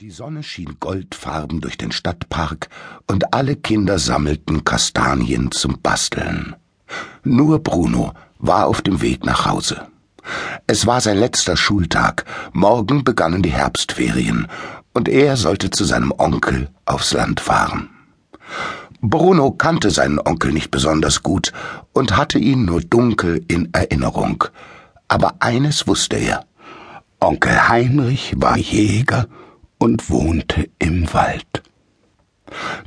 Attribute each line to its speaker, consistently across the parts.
Speaker 1: Die Sonne schien goldfarben durch den Stadtpark und alle Kinder sammelten Kastanien zum Basteln. Nur Bruno war auf dem Weg nach Hause. Es war sein letzter Schultag, morgen begannen die Herbstferien, und er sollte zu seinem Onkel aufs Land fahren. Bruno kannte seinen Onkel nicht besonders gut und hatte ihn nur dunkel in Erinnerung. Aber eines wusste er. Onkel Heinrich war Jäger und wohnte im Wald.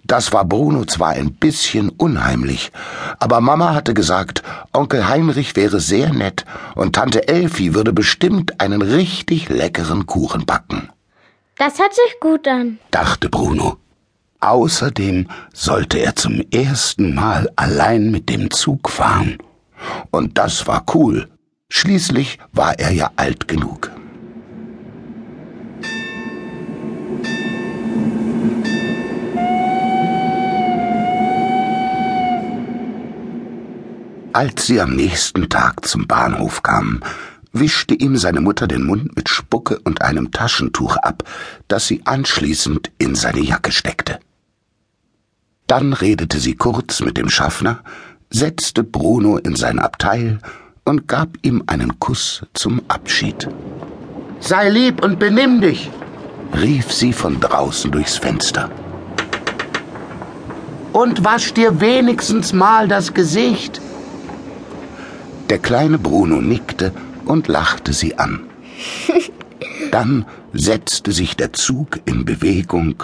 Speaker 1: Das war Bruno zwar ein bisschen unheimlich, aber Mama hatte gesagt, Onkel Heinrich wäre sehr nett und Tante Elfi würde bestimmt einen richtig leckeren Kuchen backen.
Speaker 2: Das hört sich gut an,
Speaker 1: dachte Bruno. Außerdem sollte er zum ersten Mal allein mit dem Zug fahren. Und das war cool. Schließlich war er ja alt genug. Als sie am nächsten Tag zum Bahnhof kamen, wischte ihm seine Mutter den Mund mit Spucke und einem Taschentuch ab, das sie anschließend in seine Jacke steckte. Dann redete sie kurz mit dem Schaffner, setzte Bruno in sein Abteil und gab ihm einen Kuss zum Abschied.
Speaker 3: Sei lieb und benimm dich,
Speaker 1: rief sie von draußen durchs Fenster.
Speaker 3: Und wasch dir wenigstens mal das Gesicht.
Speaker 1: Der kleine Bruno nickte und lachte sie an. Dann setzte sich der Zug in Bewegung,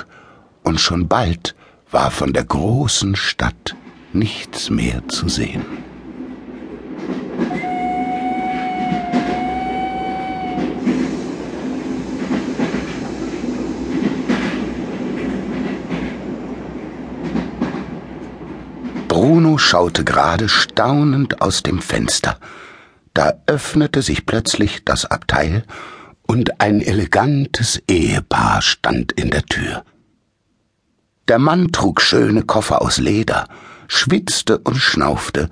Speaker 1: und schon bald war von der großen Stadt nichts mehr zu sehen. Bruno schaute gerade staunend aus dem Fenster. Da öffnete sich plötzlich das Abteil und ein elegantes Ehepaar stand in der Tür. Der Mann trug schöne Koffer aus Leder, schwitzte und schnaufte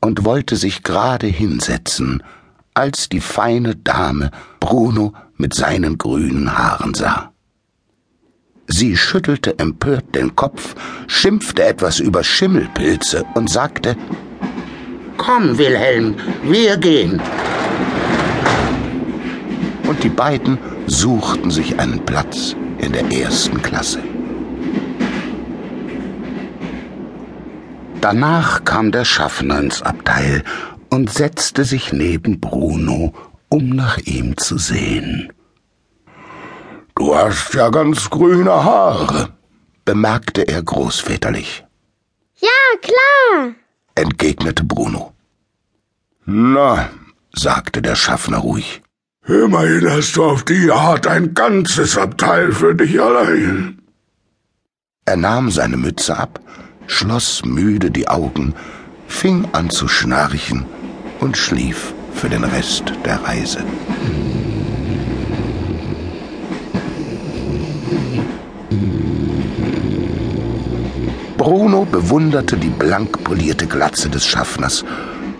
Speaker 1: und wollte sich gerade hinsetzen, als die feine Dame Bruno mit seinen grünen Haaren sah. Sie schüttelte empört den Kopf, schimpfte etwas über Schimmelpilze und sagte
Speaker 3: Komm, Wilhelm, wir gehen.
Speaker 1: Und die beiden suchten sich einen Platz in der ersten Klasse. Danach kam der Schaffner ins Abteil und setzte sich neben Bruno, um nach ihm zu sehen. Du hast ja ganz grüne Haare, bemerkte er großväterlich.
Speaker 2: Ja, klar,
Speaker 1: entgegnete Bruno. Na, sagte der Schaffner ruhig. Immerhin hast du auf die Art ein ganzes Abteil für dich allein. Er nahm seine Mütze ab, schloss müde die Augen, fing an zu schnarchen und schlief für den Rest der Reise. Bruno bewunderte die blank polierte Glatze des Schaffners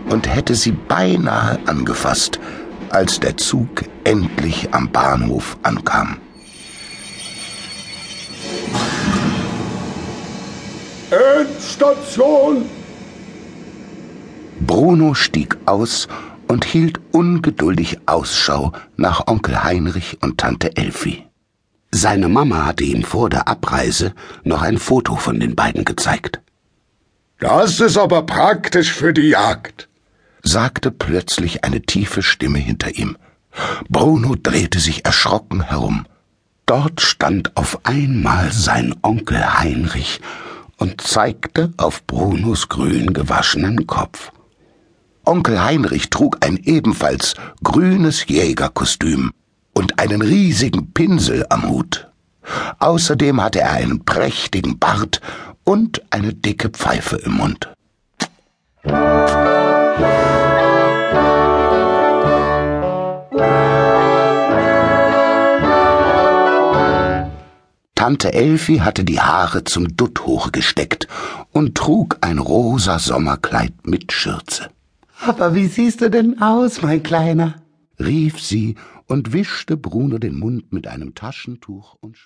Speaker 1: und hätte sie beinahe angefasst, als der Zug endlich am Bahnhof ankam. Endstation! Bruno stieg aus und hielt ungeduldig Ausschau nach Onkel Heinrich und Tante Elfi. Seine Mama hatte ihm vor der Abreise noch ein Foto von den beiden gezeigt. Das ist aber praktisch für die Jagd, sagte plötzlich eine tiefe Stimme hinter ihm. Bruno drehte sich erschrocken herum. Dort stand auf einmal sein Onkel Heinrich und zeigte auf Brunos grün gewaschenen Kopf. Onkel Heinrich trug ein ebenfalls grünes Jägerkostüm und einen riesigen Pinsel am Hut. Außerdem hatte er einen prächtigen Bart und eine dicke Pfeife im Mund. Tante Elfi hatte die Haare zum Dutt hochgesteckt und trug ein rosa Sommerkleid mit Schürze.
Speaker 3: Aber wie siehst du denn aus, mein Kleiner?
Speaker 1: rief sie und wischte Bruno den Mund mit einem Taschentuch und